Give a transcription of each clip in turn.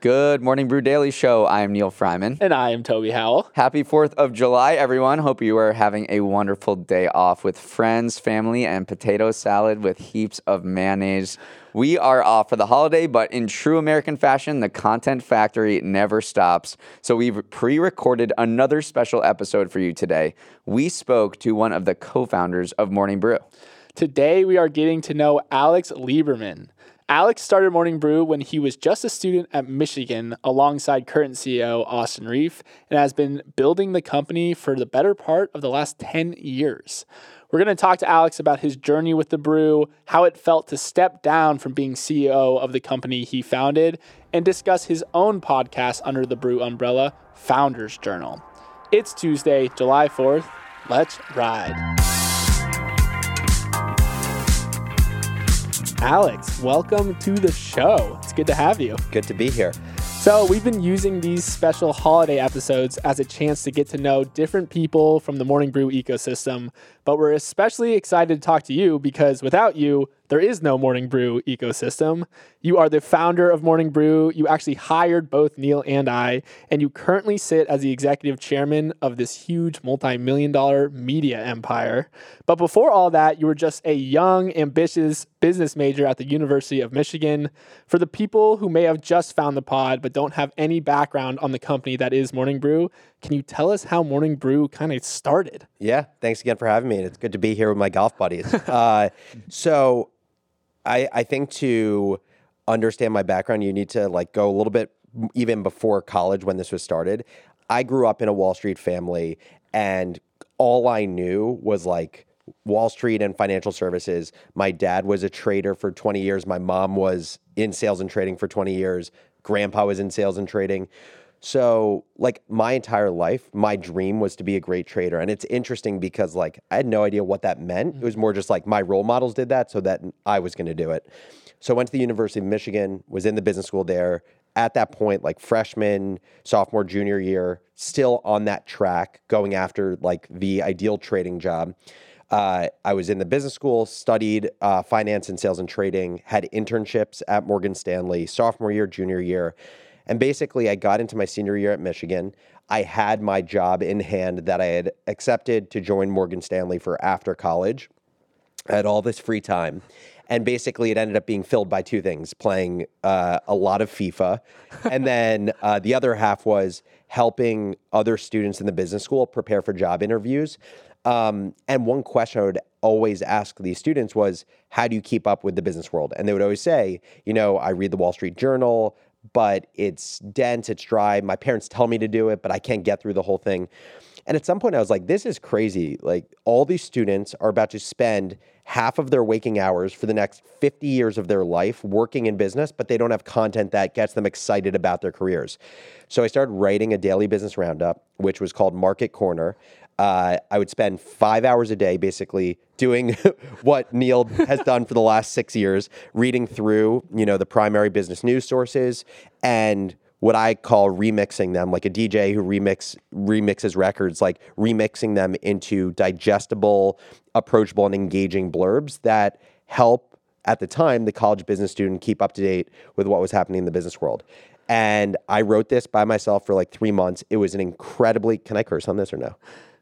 Good morning, Brew Daily Show. I am Neal Freyman. And I am Toby Howell. Happy 4th of July, everyone. Hope you are having a wonderful day off with friends, family, and potato salad with heaps of mayonnaise. We are off for the holiday, but in true American fashion, the content factory never stops. So we've pre recorded another special episode for you today. We spoke to one of the co founders of Morning Brew. Today, we are getting to know Alex Lieberman. Alex started Morning Brew when he was just a student at Michigan alongside current CEO Austin Rief and has been building the company for the better part of the last 10 years. We're going to talk to Alex about his journey with the brew, how it felt to step down from being CEO of the company he founded, and discuss his own podcast under the brew umbrella, Founders Journal. It's Tuesday, July 4th. Let's ride. Alex, welcome to the show. It's good to have you. Good to be here. So, we've been using these special holiday episodes as a chance to get to know different people from the Morning Brew ecosystem, but we're especially excited to talk to you because without you, there is no Morning Brew ecosystem. You are the founder of Morning Brew. You actually hired both Neal and I, and you currently sit as the executive chairman of this huge multi million dollar media empire. But before all that, you were just a young, ambitious business major at the University of Michigan. For the people who may have just found the pod but don't have any background on the company that is Morning Brew, can you tell us how Morning Brew kind of started? Yeah, thanks again for having me. It's good to be here with my golf buddies. uh, so, I, I think to understand my background, you need to like go a little bit even before college when this was started. I grew up in a Wall Street family, and all I knew was like Wall Street and financial services. My dad was a trader for 20 years. My mom was in sales and trading for 20 years. Grandpa was in sales and trading. So, like my entire life, my dream was to be a great trader. And it's interesting because like I had no idea what that meant. It was more just like my role models did that, so that I was going to do it. So I went to the University of Michigan, was in the business school there. At that point, like freshman, sophomore, junior year, still on that track, going after like the ideal trading job. Uh, I was in the business school, studied uh, finance and sales and trading, had internships at Morgan Stanley, sophomore year, junior year. And basically, I got into my senior year at Michigan. I had my job in hand that I had accepted to join Morgan Stanley for after college. I had all this free time. And basically, it ended up being filled by two things playing uh, a lot of FIFA. and then uh, the other half was helping other students in the business school prepare for job interviews. Um, and one question I would always ask these students was, How do you keep up with the business world? And they would always say, You know, I read the Wall Street Journal, but it's dense, it's dry. My parents tell me to do it, but I can't get through the whole thing. And at some point, I was like, this is crazy. Like, all these students are about to spend half of their waking hours for the next 50 years of their life working in business, but they don't have content that gets them excited about their careers. So I started writing a daily business roundup, which was called Market Corner. Uh, I would spend five hours a day basically doing what Neal has done for the last six years, reading through, you know, the primary business news sources and what I call remixing them, like a DJ who remix remixes records, like remixing them into digestible, approachable, and engaging blurbs that help at the time the college business student keep up to date with what was happening in the business world. And I wrote this by myself for like three months. It was an incredibly can I curse on this or no?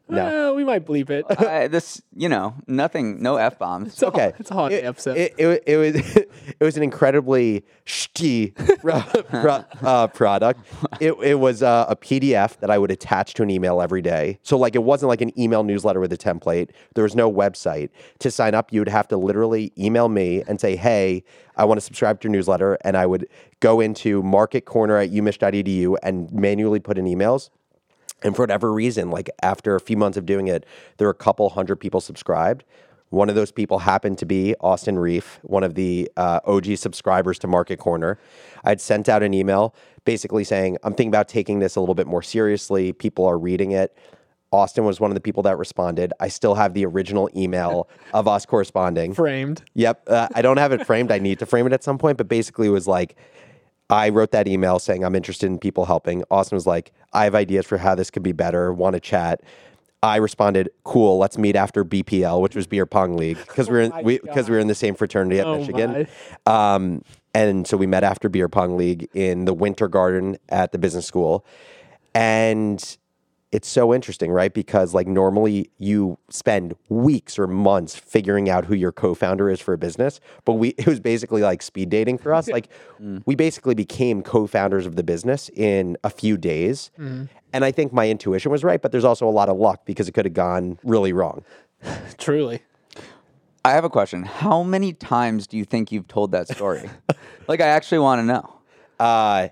No, uh, we might bleep it. uh, this, you know, nothing, no f bombs. It's okay, it's a holiday it, episode. It, it, it, was it was an incredibly shitty uh, product. It, it was uh, a PDF that I would attach to an email every day. So like it wasn't like an email newsletter with a template. There was no website to sign up. You would have to literally email me and say, "Hey, I want to subscribe to your newsletter," and I would go into Market Corner at umich.edu and manually put in emails. And for whatever reason, like after a few months of doing it, there were a couple hundred people subscribed. One of those people happened to be Austin Rief, one of the uh, OG subscribers to Market Corner. I'd sent out an email basically saying, I'm thinking about taking this a little bit more seriously. People are reading it. Austin was one of the people that responded. I still have the original email of us corresponding. Framed. Yep. Uh, I don't have it framed. I need to frame it at some point, but basically it was like, I wrote that email saying I'm interested in people helping. Austin was like, I have ideas for how this could be better, want to chat. I responded, "Cool, let's meet after BPL, which was beer pong league, because we are in my we because we were in the same fraternity at Oh Michigan. Um, and so we met after beer pong league in the Winter Garden at the business school, and it's so interesting, right? Because like normally you spend weeks or months figuring out who your co-founder is for a business, but we it was basically like speed dating for us. Like we basically became co-founders of the business in a few days. And I think my intuition was right, but there's also a lot of luck because it could have gone really wrong. Truly. I have a question. How many times do you think you've told that story? like, I actually want to know. Uh,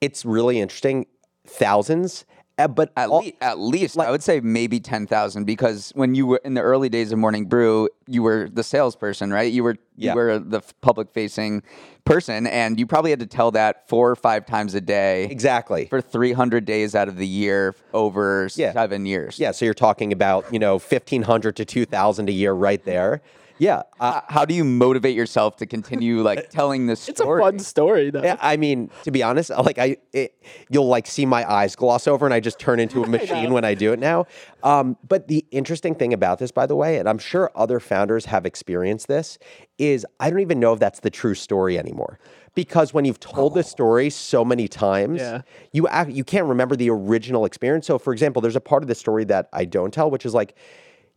it's really interesting. Thousands, uh, but At, all- le- at least, I would say maybe 10,000 because when you were in the early days of Morning Brew, you were the salesperson, right? You were Yeah. you were the public facing person and you probably had to tell that four or five times a day exactly. for 300 days out of the year over Yeah. 7 years. Yeah, so you're talking about you know fifteen hundred to two thousand a year right there. Yeah, uh, How do you motivate yourself to continue like telling this story? It's a fun story, though. Yeah, I mean, to be honest, like I, it, you'll like see my eyes gloss over, and I just turn into a machine when I do it now. Um, but the interesting thing about this, by the way, and I'm sure other founders have experienced this, is I don't even know if that's the true story anymore. Because when you've told this story so many times, Yeah. you act, you can't remember the original experience. So, for example, there's a part of the story that I don't tell, which is like.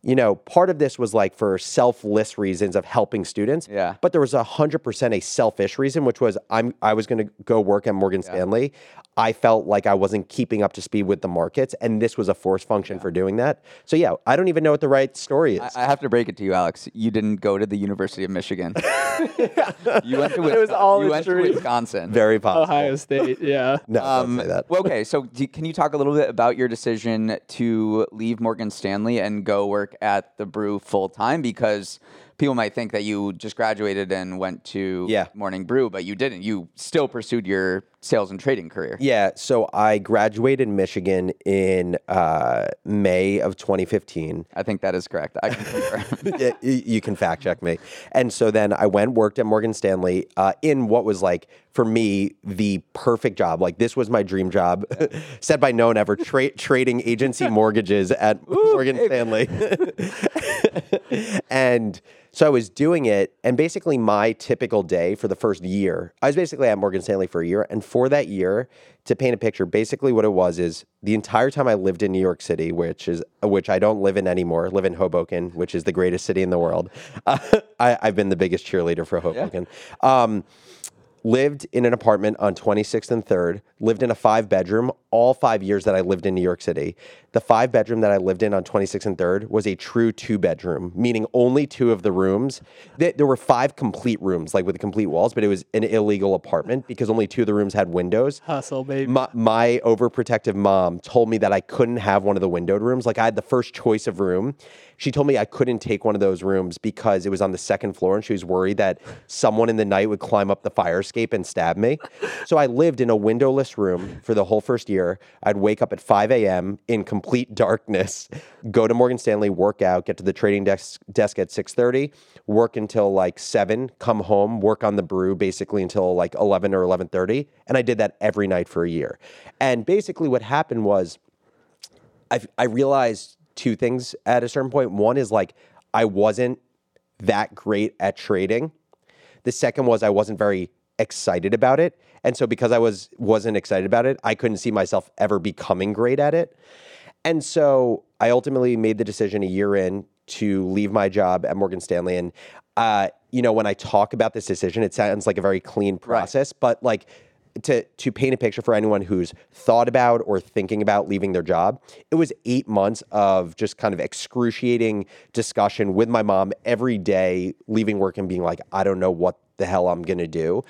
You know, part of this was like for selfless reasons of helping students. Yeah. But there was a hundred percent a selfish reason, which was I'm I was going to go work at Morgan Stanley. I felt like I wasn't keeping up to speed with the markets, and this was a force function for doing that. So yeah, I don't even know what the right story is. I have to break it to you, Alex. You didn't go to the University of Michigan. you went to It was all you went to. Wisconsin. Very possible. Ohio State, yeah. no, Um, don't say that. okay, so do, can you talk a little bit about your decision to leave Morgan Stanley and go work at the Brew full time? Because people might think that you just graduated and went to Yeah. Morning Brew, but you didn't. You still pursued your sales and trading career. Yeah, so I graduated Michigan in uh, May of 2015. I think that is correct. I can confirm. Yeah, y- you can fact check me. And so then I went worked at Morgan Stanley uh, in what was like for me the perfect job. Like this was my dream job, said by no one ever. Tra- trading agency mortgages at Morgan Stanley, and so I was doing it. And basically, my typical day for the first year, I was basically at Morgan Stanley for a year. And for that year, to paint a picture, basically what it was is the entire time I lived in New York City, which is which I don't live in anymore, live in Hoboken, which is the greatest city in the world. Uh, I, I've been the biggest cheerleader for Hoboken. Um, lived in an apartment on 26th and 3rd, lived in a five bedroom all five years that I lived in New York City. The five bedroom that I lived in on 26th and 3rd was a true two bedroom, meaning only two of the rooms. Th- There were five complete rooms, like with complete walls, but it was an illegal apartment because only two of the rooms had windows. Hustle, baby. My, my overprotective mom told me that I couldn't have one of the windowed rooms. Like I had the first choice of room. She told me I couldn't take one of those rooms because it was on the second floor and she was worried that someone in the night would climb up the fire escape and stab me. So I lived in a windowless room for the whole first year. I'd wake up at 5 a.m. in complete darkness, go to Morgan Stanley, work out, get to the trading desk, desk at 6.30, work until like 7, come home, work on the brew basically until like 11 or 11.30. And I did that every night for a year. And basically what happened was I, I realized two things at a certain point. One is like I wasn't that great at trading. The second was I wasn't very excited about it. And so because I was wasn't excited about it, I couldn't see myself ever becoming great at it. And so I ultimately made the decision a year in to leave my job at Morgan Stanley. And uh, you know, when I talk about this decision, it sounds like a very clean process, but like to to paint a picture for anyone who's thought about or thinking about leaving their job, it was eight months of just kind of excruciating discussion with my mom every day, leaving work and being like, I don't know what the hell I'm gonna do.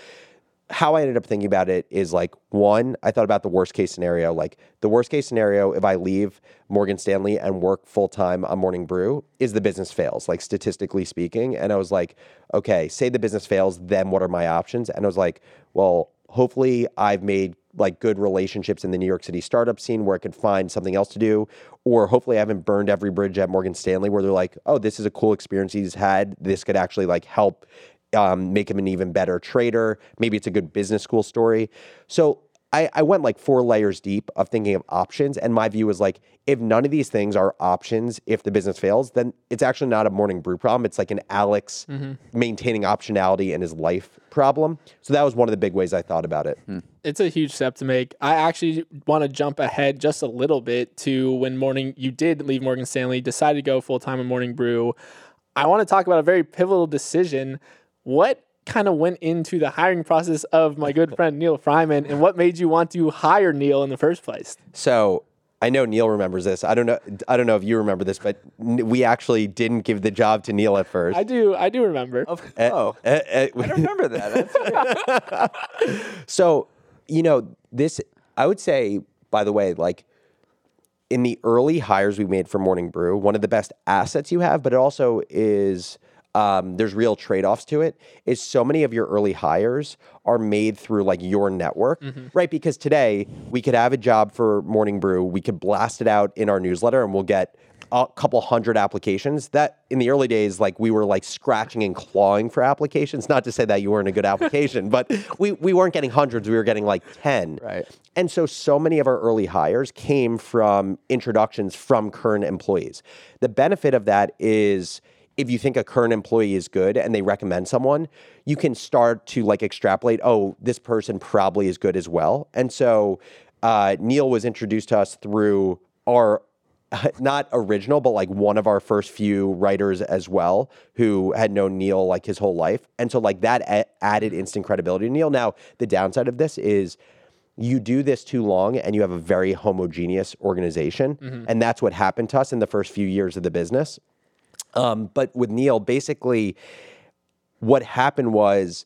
How I ended up thinking about it is like one, I thought about the worst case scenario. Like the worst case scenario, if I leave Morgan Stanley and work full time on Morning Brew, is the business fails, like statistically speaking. And I was like, okay, say the business fails, then what are my options? And I was like, well, hopefully I've made like good relationships in the New York City startup scene where I could find something else to do, or hopefully I haven't burned every bridge at Morgan Stanley where they're like, oh, this is a cool experience he's had. This could actually like help um, make him an even better trader. Maybe it's a good business school story. So I, I went like four layers deep of thinking of options. And my view is like, if none of these things are options, if the business fails, then it's actually not a morning brew problem. It's like an Alex maintaining optionality in his life problem. So that was one of the big ways I thought about it. it's a huge step to make. I actually want to jump ahead just a little bit to when morning you did leave Morgan Stanley, decided to go full time in Morning Brew. I want to talk about a very pivotal decision. What kind of went into the hiring process of my good friend Neal Freyman, and what made you want to hire Neal in the first place? So I know Neal remembers this. I don't know. I don't know if you remember this, but we actually didn't give the job to Neal at first. I do, I do remember. oh, oh, Uh, uh, I don't remember that. So, you know, this, I would say, by the way, like in the early hires we made for Morning Brew, one of the best assets you have, but it also is, um, there's real trade offs to it, is so many of your early hires are made through like your network, right? Because today we could have a job for Morning Brew, we could blast it out in our newsletter and we'll get a couple hundred applications that in the early days like we were like scratching and clawing for applications not to say that you weren't a good application but we, we weren't getting hundreds we were getting like 10 Right. and so so many of our early hires came from introductions from current employees the benefit of that is if you think a current employee is good and they recommend someone you can start to like extrapolate oh this person probably is good as well and so uh, neal was introduced to us through our not original, but like one of our first few writers as well, who had known Neal like his whole life, and so like that a- added instant credibility to Neal. Now the downside of this is you do this too long and you have a very homogeneous organization, and that's what happened to us in the first few years of the business. Um, but with Neal, basically, what happened was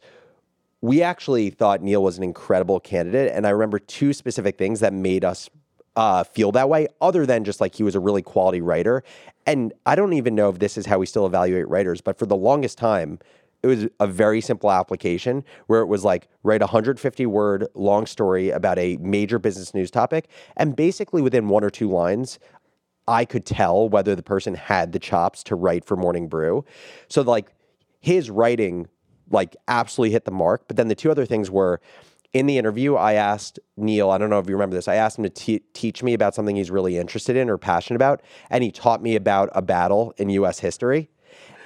we actually thought Neal was an incredible candidate. And I remember two specific things that made us uh, feel that way, other than just like he was a really quality writer. And I don't even know if this is how we still evaluate writers, but for the longest time, it was a very simple application where it was like write a 150 word long story about a major business news topic. And basically, within one or two lines, I could tell whether the person had the chops to write for Morning Brew. So like his writing like absolutely hit the mark. But then the two other things were in the interview, I asked Neal, I don't know if you remember this, I asked him to te- teach me about something he's really interested in or passionate about. And he taught me about a battle in US history.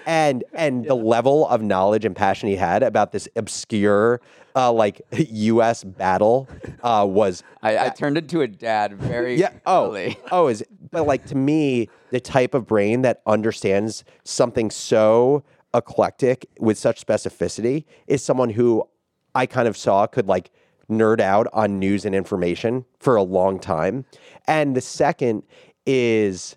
And and the level of knowledge and passion he had about this obscure uh, like U.S. battle uh, was I, I turned into a dad very yeah. Oh, early. oh, is but like to me, the type of brain that understands something so eclectic with such specificity is someone who I kind of saw could like nerd out on news and information for a long time. And the second is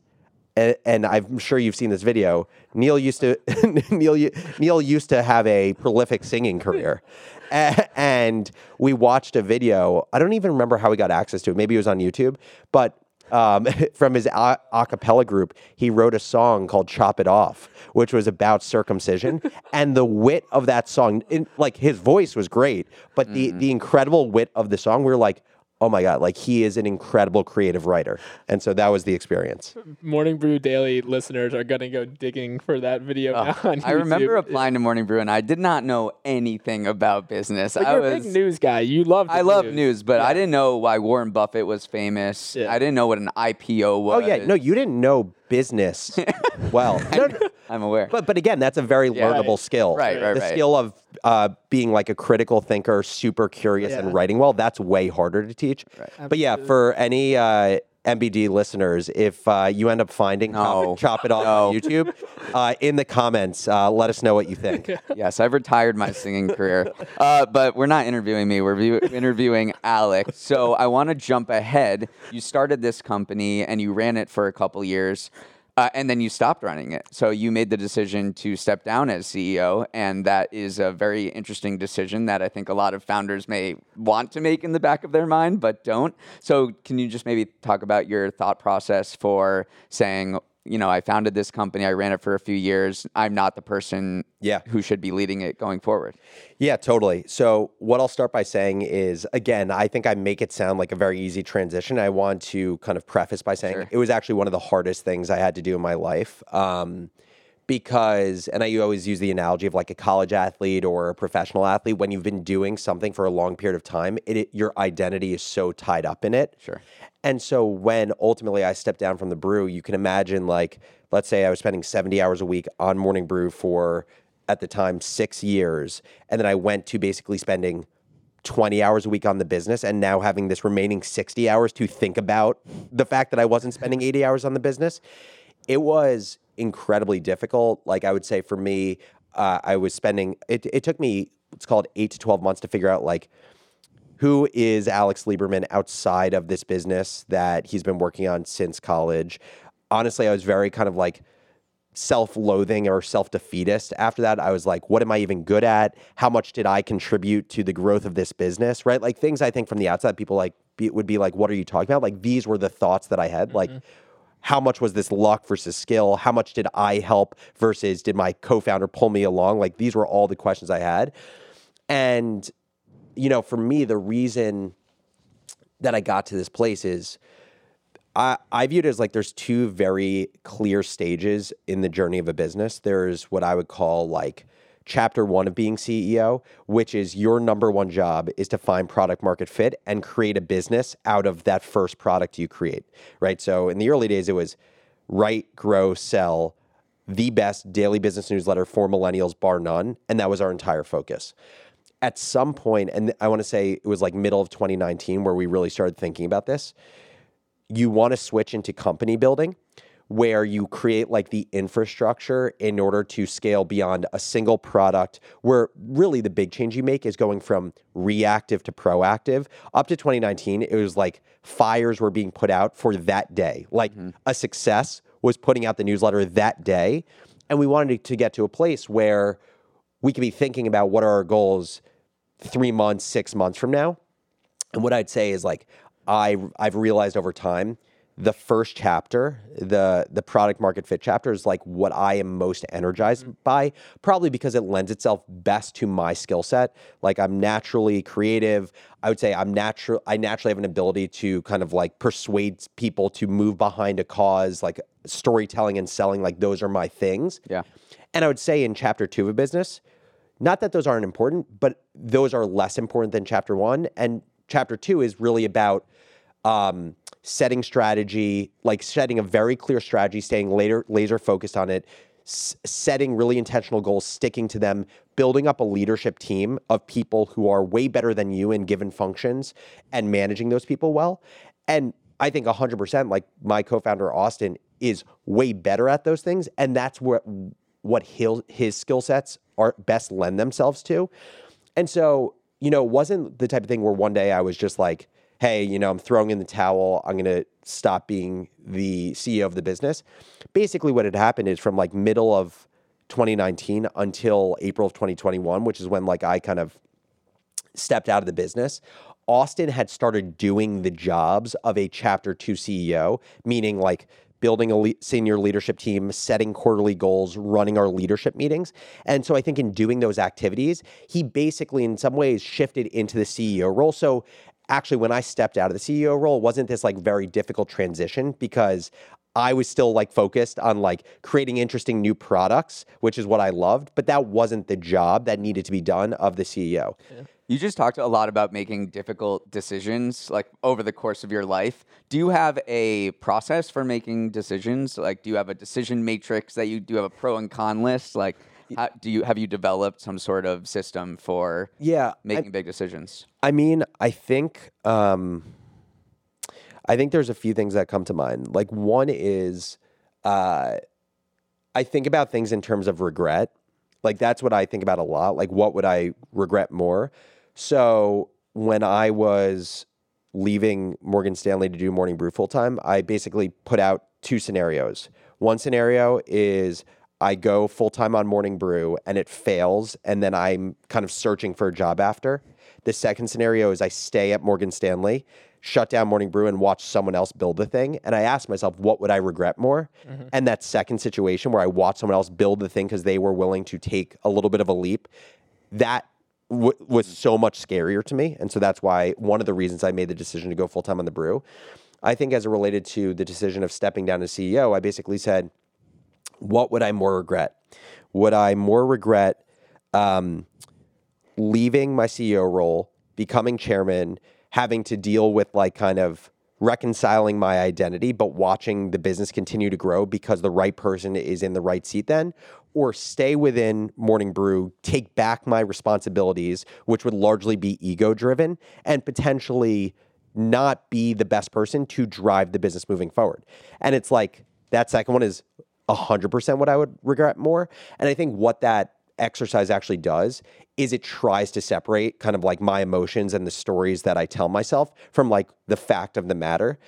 a- and I'm sure you've seen this video. Neal used to Neal Neal used to have a prolific singing career, and we watched a video. I don't even remember how we got access to it. Maybe it was on YouTube, but. Um, from his a-, a cappella group, he wrote a song called "Chop It Off," which was about circumcision. and the wit of that song, in, like his voice was great, but the the incredible wit of the song, we're like, "Oh my god!" Like he is an incredible creative writer, and so that was the experience. Morning Brew Daily listeners are gonna go digging for that video now on I remember applying to Morning Brew and I did not know anything about business. But I you're was a big news guy. You love. I love news, but I didn't know why Warren Buffett was famous. Yeah. I didn't know what an IPO was. Oh yeah, no, you didn't know business well. No, no, I'm aware. but but again, that's a very learnable Right. skill. Right, right, the right. skill of uh, being like a critical thinker, super curious, Yeah. and writing well. That's way harder to teach. Right. But yeah, for any uh, MBD listeners, if uh, you end up finding No. chop, chop it off on YouTube, uh, in the comments, uh, let us know what you think. yes, I've retired my singing career. Uh, but we're not interviewing me. We're view- interviewing Alex. So I want to jump ahead. You started this company and you ran it for a couple years. Uh, and then you stopped running it. So you made the decision to step down as CEO. And that is a very interesting decision that I think a lot of founders may want to make in the back of their mind, but don't. So can you just maybe talk about your thought process for saying, you know, I founded this company, I ran it for a few years. I'm not the person Yeah. who should be leading it going forward. Yeah, totally. So, what I'll start by saying is again, I think I make it sound like a very easy transition. I want to kind of preface by saying Sure. it was actually one of the hardest things I had to do in my life. Um, because, and I always use the analogy of like a college athlete or a professional athlete, when you've been doing something for a long period of time, it, it your identity is so tied up in it. Sure. And so when ultimately I stepped down from the brew, you can imagine like, let's say I was spending 70 hours a week on morning brew for at the time six years. And then I went to basically spending 20 hours a week on the business and now having this remaining 60 hours to think about the fact that I wasn't spending 80 hours on the business. It was incredibly difficult. Like I would say for me, uh, I was spending, it, it took me, it's called eight to 12 months to figure out like, who is Alex Lieberman outside of this business that he's been working on since college. Honestly, I was very kind of like self-loathing or self-defeatist after that. I was like what am i even good at? How much did i contribute to the growth of this business right? Like things i think from the outside people like be, would be like what are you talking about? Like these were the thoughts that i had like how much was this luck versus skill? How much did i help versus did my co-founder pull me along? Like these were all the questions i had. And you know, for me, the reason that I got to this place is I, I view it as like there's two very clear stages in the journey of a business. There's what I would call like chapter one of being CEO, which is your number one job is to find product market fit and create a business out of that first product you create, right? So in the early days, it was write, grow, sell, the best daily business newsletter for millennials, bar none. And that was our entire focus at some point, and I want to say it was like middle of 2019 where we really started thinking about this. You want to switch into company building where you create like the infrastructure in order to scale beyond a single product where really the big change you make is going from reactive to proactive. Up to 2019 it was like fires were being put out for that day. Like mm-hmm. a success was putting out the newsletter that day and we wanted to get to a place where we could be thinking about what are our goals three months, six months from now. And what I'd say is like I I've realized over time, the first chapter, the the product market fit chapter is like what I am most energized mm-hmm. by, probably because it lends itself best to my skill set. Like I'm naturally creative. I would say I'm natural I naturally have an ability to kind of like persuade people to move behind a cause, like storytelling and selling, like those are my things. Yeah. And I would say in chapter two of a business, not that those aren't important, but those are less important than chapter one. And chapter two is really about um, setting strategy, like setting a very clear strategy, staying later laser focused on it, s- setting really intentional goals, sticking to them, building up a leadership team of people who are way better than you in given functions, and managing those people well. And I think 100%, like my co-founder Austin is way better at those things, and that's what what his, his skill sets are best lend themselves to. And so, you know, it wasn't the type of thing where one day I was just like, hey, you know, I'm throwing in the towel. I'm going to stop being the CEO of the business. Basically, what had happened is from like middle of 2019 until April of 2021, which is when like I kind of stepped out of the business. Austin had started doing the jobs of a chapter two CEO, meaning like building a le- senior leadership team, setting quarterly goals, running our leadership meetings. And so I think in doing those activities, he basically, in some ways, shifted into the CEO role. So actually, when I stepped out of the CEO role, wasn't this like very difficult transition because I was still like focused on like creating interesting new products, which is what I loved, but that wasn't the job that needed to be done of the CEO. You just talked a lot about making difficult decisions like over the course of your life. Do you have a process for making decisions? Like do you have a decision matrix that you do have a pro and con list? Like how, do you have you developed some sort of system for Yeah, I- making big decisions? I mean, I think um, I think there's a few things that come to mind. Like one is uh, I think about things in terms of regret. Like that's what I think about a lot. Like what would I regret more? So when I was leaving Morgan Stanley to do Morning Brew full time, I basically put out two scenarios. One scenario is I go full time on Morning Brew and it fails, and then I'm kind of searching for a job after. The second scenario is I stay at Morgan Stanley, shut down Morning Brew, and watch someone else build the thing. And I ask myself, what would I regret more? Mm-hmm. And that second situation where I watch someone else build the thing because they were willing to take a little bit of a leap, that w- was so much scarier to me. And so that's why one of the reasons I made the decision to go full time on the brew. I think as it related to the decision of stepping down as CEO, I basically said, what would I more regret? Would I more regret um, leaving my CEO role, becoming chairman, having to deal with like kind of reconciling my identity, but watching the business continue to grow because the right person is in the right seat then? Or stay within Morning Brew, take back my responsibilities, which would largely be ego driven, and potentially not be the best person to drive the business moving forward. And it's like that second one is 100% what I would regret more. And I think what that exercise actually does is it tries to separate kind of like my emotions and the stories that I tell myself from like the fact of the matter.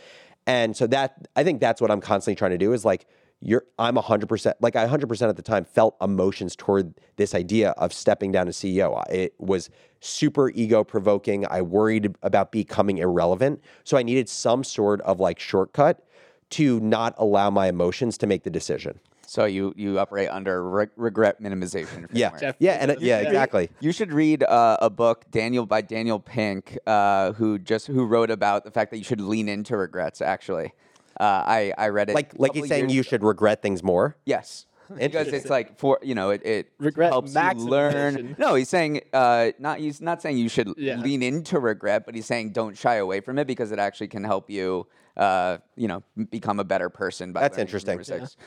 And so that I think that's what I'm constantly trying to do is like you're I'm 100% like I 100% at the time felt emotions toward this idea of stepping down as CEO. It was super ego provoking. I worried about becoming irrelevant. So I needed some sort of like shortcut to not allow my emotions to make the decision. So you you operate under re- regret minimization. Yeah. Jeff Yeah, and Bezos. yeah, exactly. You should read uh, a book, Daniel by Daniel Pink, uh, who just who wrote about the fact that you should lean into regrets. Actually, uh, I I read it Like a like he's saying you ago. should regret things more. Yes. Because it's like for you know it, it Regret helps you learn. No, he's saying uh, not he's not saying you should Yeah. lean into regret, but he's saying don't shy away from it because it actually can help you uh, you know become a better person. By That's interesting. your mistakes.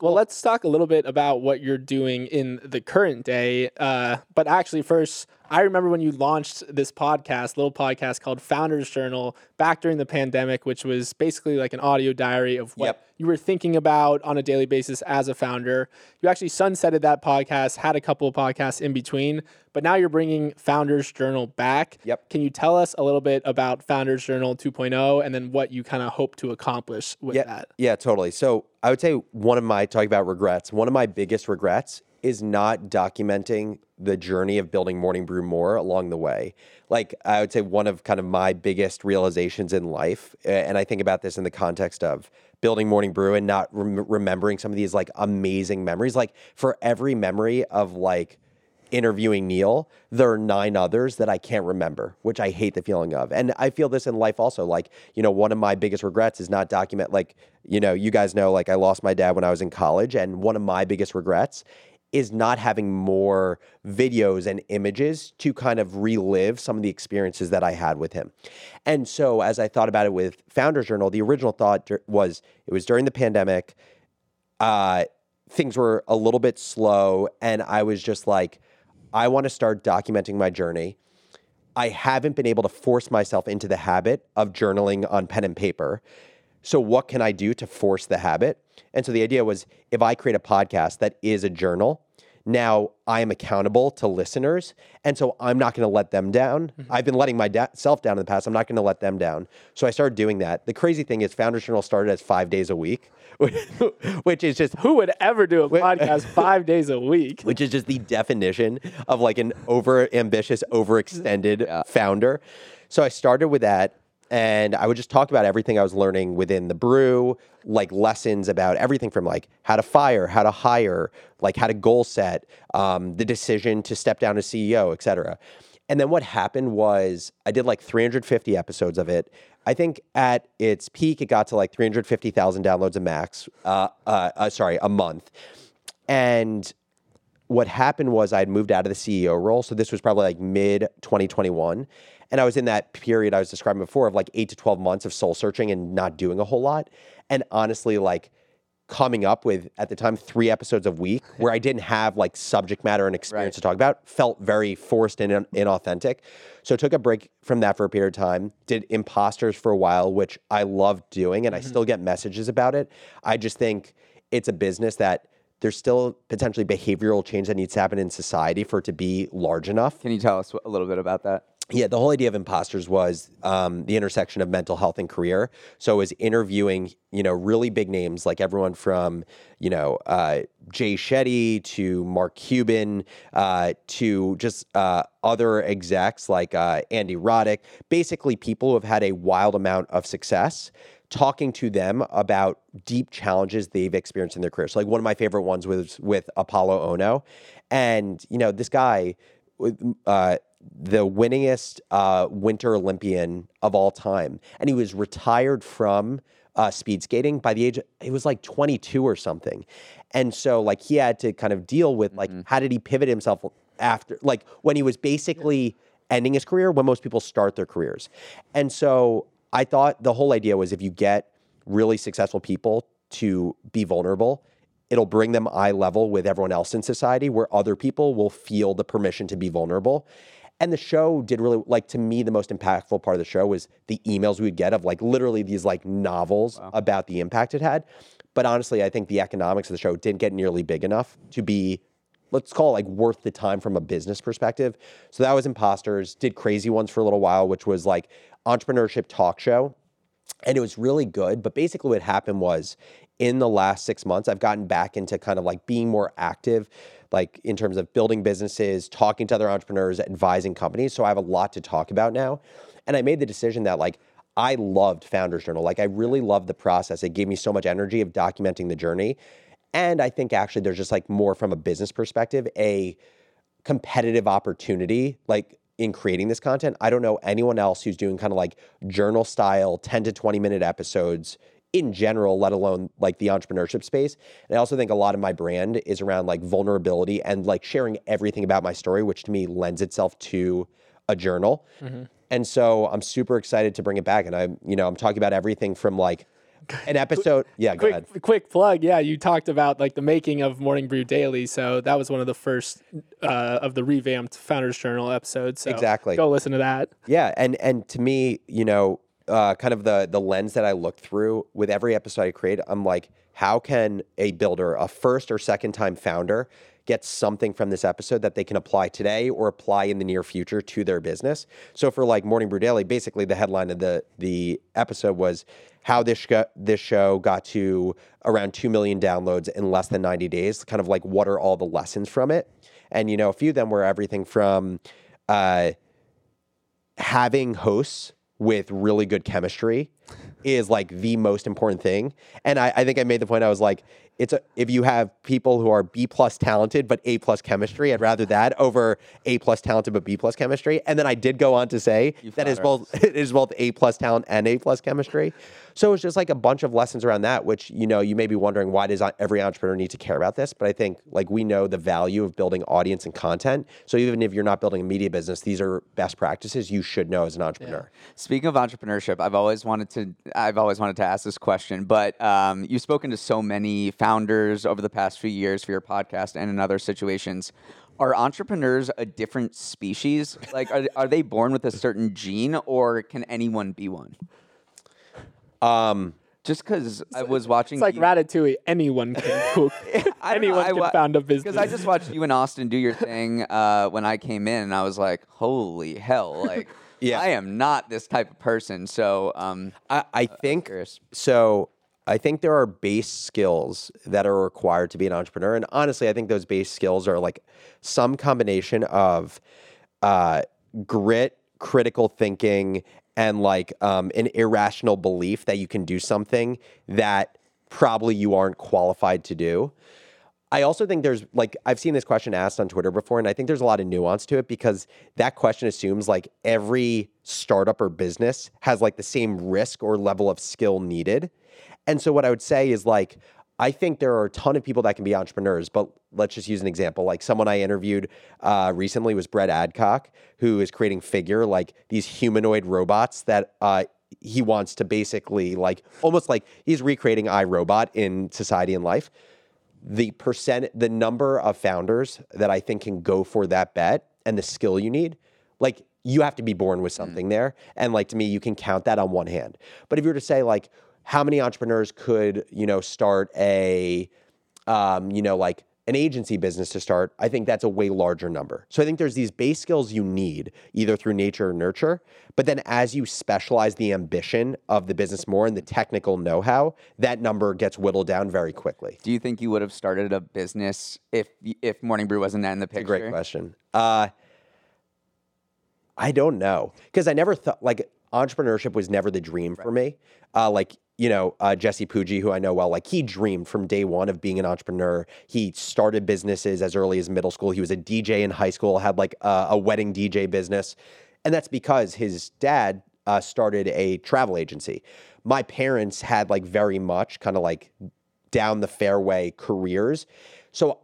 Well, let's talk a little bit about what you're doing in the current day. Uh, but actually, first, I remember when you launched this podcast, little podcast called Founders Journal, back during the pandemic, which was basically like an audio diary of what Yep. you were thinking about on a daily basis as a founder. You actually sunsetted that podcast, had a couple of podcasts in between, but now you're bringing Founders Journal back. Yep. Can you tell us a little bit about Founders Journal 2.0 and then what you kind of hope to accomplish with yeah, that? Yeah, totally. So I would say one of my talking about regrets, one of my biggest regrets is not documenting the journey of building Morning Brew more along the way. Like I would say one of kind of my biggest realizations in life, and I think about this in the context of building Morning Brew and not rem- remembering some of these like amazing memories. Like for every memory of like interviewing Neal, there are nine others that I can't remember, which I hate the feeling of. And I feel this in life also. Like, you know, one of my biggest regrets is not document, like, you know, you guys know, like, I lost my dad when I was in college. And one of my biggest regrets is not having more videos and images to kind of relive some of the experiences that I had with him. And so as I thought about it with Founders Journal, the original thought was it was during the pandemic uh, things were a little bit slow, and I was just like, I want to start documenting my journey. I haven't been able to force myself into the habit of journaling on pen and paper. So, what can I do to force the habit? And so the idea was if I create a podcast that is a journal, now I am accountable to listeners. And so I'm not going to let them down. Mm-hmm. I've been letting myself down in the past. I'm not going to let them down. So I started doing that. The crazy thing is, Founders Journal started as five days a week, which is just Who would ever do a podcast five days a week? which is just the definition of like an over ambitious, overextended founder. So I started with that. And I would just talk about everything I was learning within the brew, like lessons about everything from like how to fire, how to hire, like how to goal set, um, the decision to step down as CEO, et cetera. And then what happened was I did like 350 episodes of it. I think at its peak, it got to like 350,000 downloads a max, uh, uh, uh, sorry, a month. And what happened was I had moved out of the CEO role. So this was probably like mid 2021. And I was in that period I was describing before of like eight to 12 months of soul searching and not doing a whole lot. And honestly, like coming up with at the time three episodes a week where I didn't have like subject matter and experience Right. to talk about felt very forced and in- inauthentic. So I took a break from that for a period of time, did imposters for a while, which I loved doing and I mm-hmm. still get messages about it. I just think it's a business that there's still potentially behavioral change that needs to happen in society for it to be large enough. Can you tell us a little bit about that? Yeah, the whole idea of imposters was um, the intersection of mental health and career. So it was interviewing, you know, really big names like everyone from, you know, uh, Jay Shetty to Mark Cuban uh, to just uh, other execs like uh, Andy Roddick, basically people who have had a wild amount of success. Talking to them about deep challenges they've experienced in their career. So, like one of my favorite ones was with Apolo Ohno, and you know this guy uh, the winningest uh, Winter Olympian of all time, and he was retired from uh, speed skating by the age of, he was like 22 or something, and so like he had to kind of deal with like how did he pivot himself after like when he was basically ending his career when most people start their careers, and so I thought the whole idea was if you get really successful people to be vulnerable it'll bring them eye level with everyone else in society where other people will feel the permission to be vulnerable. And the show did really like to me the most impactful part of the show was the emails we would get of like literally these like novels about the impact it had. But honestly, I think the economics of the show didn't get nearly big enough to be let's call it like worth the time from a business perspective. So that was Imposters, did Crazy Ones for a little while, which was like entrepreneurship talk show and it was really good. But basically, what happened was in the last six months, I've gotten back into kind of like being more active, like in terms of building businesses, talking to other entrepreneurs, advising companies. So I have a lot to talk about now. And I made the decision that like I loved Founders Journal. Like I really loved the process. It gave me so much energy of documenting the journey. And I think actually there's just like more from a business perspective, a competitive opportunity like in creating this content. I don't know anyone else who's doing kind of like journal style 10 to 20 minute episodes in general, let alone like the entrepreneurship space. And I also think a lot of my brand is around like vulnerability and like sharing everything about my story, which to me lends itself to a journal. And so I'm super excited to bring it back. And I'm, you know, I'm talking about everything from like an episode. Yeah, go ahead. quick, quick plug. Yeah, you talked about like the making of Morning Brew Daily. So that was one of the first uh, of the revamped Founders Journal episodes. So Exactly. Go listen to that. Yeah, and and to me, you know, uh, kind of the the lens that I look through with every episode I create, I'm like, how can a builder, a first or second time founder, get something from this episode that they can apply today or apply in the near future to their business? So for like Morning Brew Daily, basically the headline of the the episode was how this sh- this show got to around two million downloads in less than 90 days. Kind of like what are all the lessons from it? And you know, a few of them were everything from. Uh, having hosts with really good chemistry is like the most important thing. And I, I think I made the point. I was like, it's a, if you have people who are B plus talented but A plus chemistry, I'd rather that over A plus talented but B plus chemistry. And then I did go on to say that is both it is both A plus talent and A plus chemistry. So it's just like a bunch of lessons around that, which you know you may be wondering why does every entrepreneur need to care about this? But I think like we know the value of building audience and content. So even if you're not building a media business, these are best practices you should know as an entrepreneur. Speaking of entrepreneurship, I've always wanted to I've always wanted to ask this question, but um, you've spoken to so many founders over the past few years for your podcast and in other situations. Are entrepreneurs a different species? Like, are, are they born with a certain gene, or can anyone be one? Um, Just because I was watching, It's like you- Ratatouille. Anyone can cook. I don't know, Anyone I can found a business. Because I just watched you and Austin do your thing uh, when I came in, and I was like, "Holy hell!" Like, Yeah. I am not this type of person. So, um, I, I think curious. so. I think there are base skills that are required to be an entrepreneur, and honestly, I think those base skills are like some combination of uh, grit, critical thinking, and like um, an irrational belief that you can do something that probably you aren't qualified to do. I also think there's like I've seen this question asked on Twitter before, and I think there's a lot of nuance to it because that question assumes like every startup or business has like the same risk or level of skill needed. And so what I would say is like I think there are a ton of people that can be entrepreneurs, but let's just use an example. Like someone I interviewed uh, recently was Brett Adcock, who is creating Figure, like these humanoid robots that uh, he wants to basically like almost like he's recreating iRobot in society and life the percent the number of founders that I think can go for that bet and the skill you need, like you have to be born with something there. And like to me, you can count that on one hand. But if you were to say like how many entrepreneurs could, you know, start a um, you know, like an agency business to start, I think that's a way larger number. So I think there's these base skills you need either through nature or nurture, but then as you specialize the ambition of the business more and the technical know-how, that number gets whittled down very quickly. Do you think you would have started a business if if Morning Brew wasn't in the picture? Great question. Uh, I don't know because I never thought like entrepreneurship was never the dream for me. Uh, like you know uh, Jesse Pujji, who I know well, like he dreamed from day one of being an entrepreneur. He started businesses as early as middle school. He was a DJ in high school, had like a, a wedding DJ business, and that's because his dad uh, started a travel agency. My parents had like very much kind of like down the fairway careers, so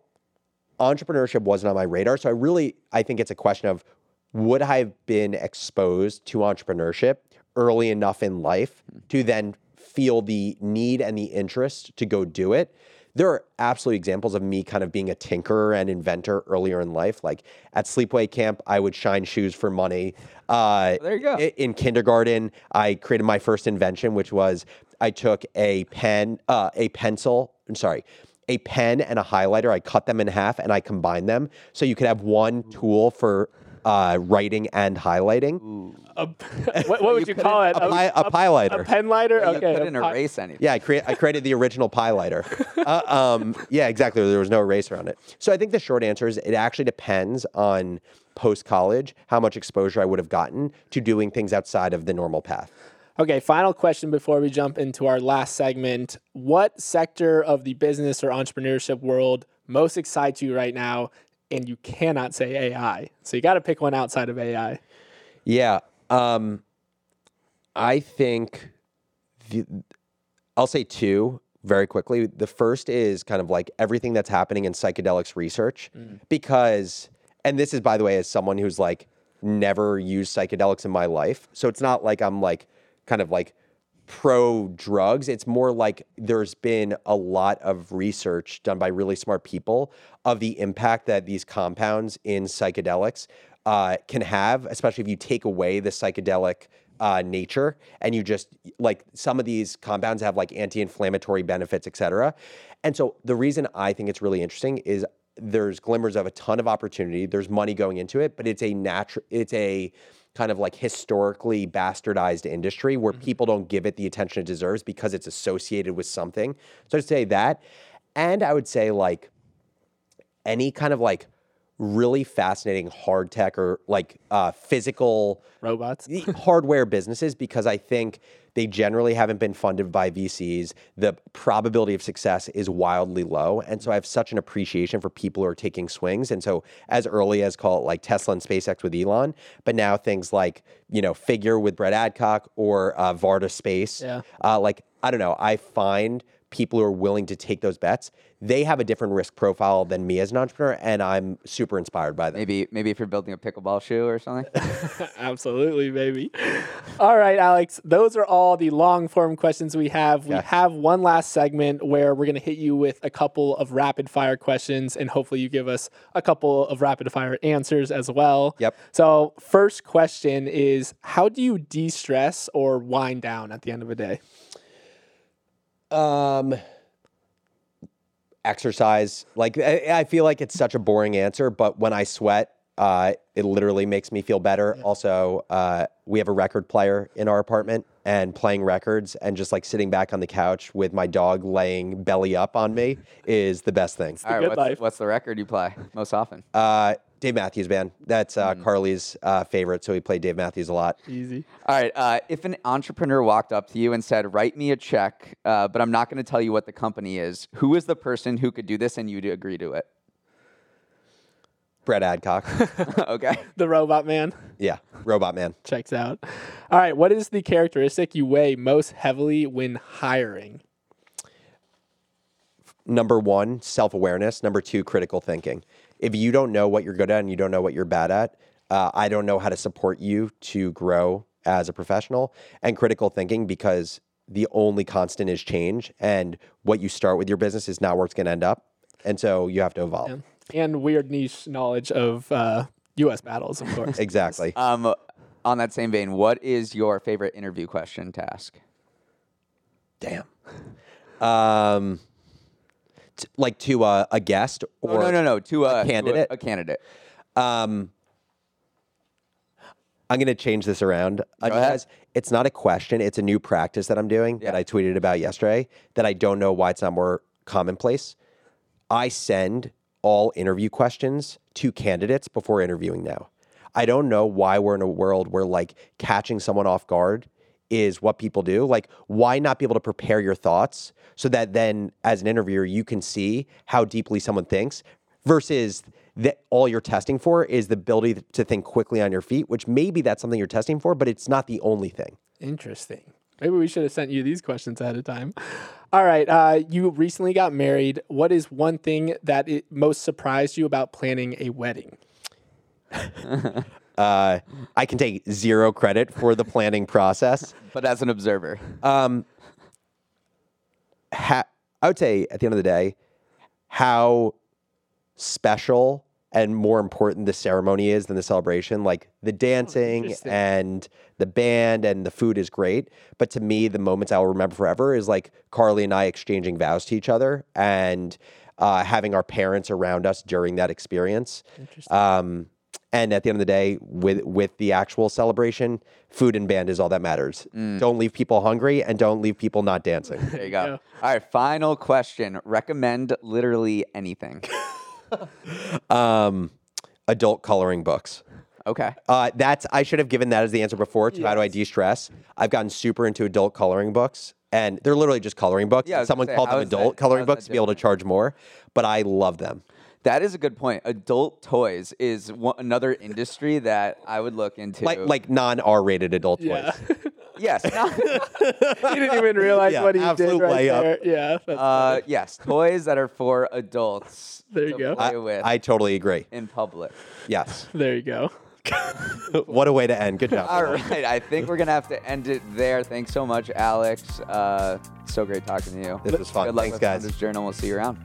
entrepreneurship wasn't on my radar. So I really, I think it's a question of would I have been exposed to entrepreneurship early enough in life to then feel the need and the interest to go do it? There are absolutely examples of me kind of being a tinkerer and inventor earlier in life. Like at sleepaway camp, I would shine shoes for money. Uh, There you go. In kindergarten, I created my first invention, which was I took a pen, uh, a pencil. I'm sorry, a pen and a highlighter. I cut them in half and I combined them so you could have one tool for uh, writing and highlighting. A- what, what would you, call it? A, pi- a pie a lighter. pen lighter? You okay. a couldn't pi- erase anything. Yeah, I, crea- I created the original pie lighter. Uh, um, yeah, exactly. There was no eraser on it. So I think the short answer is it actually depends on post college how much exposure I would have gotten to doing things outside of the normal path. Okay, final question before we jump into our last segment. What sector of the business or entrepreneurship world most excites you right now? And you cannot say AI. So you got to pick one outside of AI. Yeah. Um, I think the, I'll say two very quickly. The first is kind of like everything that's happening in psychedelics research, because, and this is, by the way, as someone who's like never used psychedelics in my life. So it's not like I'm like kind of like pro drugs. It's more like there's been a lot of research done by really smart people of the impact that these compounds in psychedelics uh, can have, especially if you take away the psychedelic uh, nature and you just like some of these compounds have like anti-inflammatory benefits, et cetera. And so the reason I think it's really interesting is there's glimmers of a ton of opportunity. There's money going into it, but it's a natural, it's a kind of like historically bastardized industry where mm-hmm. people don't give it the attention it deserves because it's associated with something. So I'd say that. And I would say like any kind of like really fascinating hard tech or like uh, physical Robots. hardware businesses because I think they generally haven't been funded by VCs. The probability of success is wildly low. And so I have such an appreciation for people who are taking swings. And so as early as call it like Tesla and SpaceX with Elon, but now things like, you know, Figure with Brett Adcock or uh, Varda Space. Yeah. Uh, like, I don't know, I find people who are willing to take those bets, they have a different risk profile than me as an entrepreneur. And I'm super inspired by them. Maybe maybe if you're building a pickleball shoe or something. Absolutely, baby. All right, Alex, those are all the long form questions we have. We Okay. have one last segment where we're going to hit you with a couple of rapid fire questions, and hopefully, you give us a couple of rapid fire answers as well. Yep. So, first question is How do you de stress or wind down at the end of a day? Um, exercise. Like I, I feel like it's such a boring answer, but when I sweat, uh, it literally makes me feel better. Also, uh, we have a record player in our apartment, and playing records and just like sitting back on the couch with my dog laying belly up on me is the best thing. All right, good what's, life. what's the record you play most often? Uh, Dave Matthews Band. That's uh, Carly's uh, favorite, so we play Dave Matthews a lot. Easy. All right. Uh, if an entrepreneur walked up to you and said, "Write me a check," uh, but I'm not going to tell you what the company is, who is the person who could do this and you'd agree to it? Brett Adcock. okay. The robot man yeah, Robot Man. checks out. All right, what is the characteristic you weigh most heavily when hiring? number one, self awareness. Number two, critical thinking. If you don't know what you're good at and you don't know what you're bad at, uh, I don't know how to support you to grow as a professional. And critical thinking because the only constant is change. And what you start with your business is not where it's going to end up. And so you have to evolve. And weird niche knowledge of uh, U.S. battles, of course. Exactly. Um, on that same vein, what is your favorite interview question to ask? Damn. Um, T- like to uh, a guest or Oh, no, no, no. To a, to a- candidate? a candidate. Um, I'm going to change this around. Uh, ahead. guys, it's not a question. It's a new practice that I'm doing that Yeah. I tweeted about yesterday that I don't know why it's not more commonplace. I send all interview questions to candidates before interviewing now. I don't know why we're in a world where like catching someone off guard is what people do. Like, why not be able to prepare your thoughts so that then as an interviewer, you can see how deeply someone thinks versus that all you're testing for is the ability to think quickly on your feet, which maybe that's something you're testing for, but it's not the only thing. Interesting. Maybe we should have sent you these questions ahead of time. All right. Uh, you recently got married. What is one thing that it most surprised you about planning a wedding? Uh, I can take zero credit for the planning process. But as an observer. ha- I would say at the end of the day, how special and more important the ceremony is than the celebration. Like the dancing interesting. and the band and the food is great. But to me, the moments I'll remember forever is like Carly and I exchanging vows to each other and uh, having our parents around us during that experience. Um, and at the end of the day, with with the actual celebration, food and band is all that matters. Don't leave people hungry and don't leave people not dancing. There you go. All right, final question. Recommend literally anything. um, adult coloring books. Okay. Uh, that's I should have given that as the answer before. To how do I de-stress? I've gotten super into adult coloring books, and they're literally just coloring books. Yeah, Someone say, called them is that- adult coloring how is that books to be able to charge more, but I love them. That is a good point. Adult toys is one, another industry that I would look into. Like like non R-rated adult toys. Yes, not- he didn't even realize Yeah, what he did right there. Yeah. that's uh, yes, toys that are for adults. There you to go. Play I, with I totally agree. in public. Yes. there you go. what a way to end. Good job. All right, I think we're gonna have to end it there. Thanks so much, Alex. Uh, so great talking to you. This was fun. Good luck Thanks, with guys. This Journal. We'll see you around.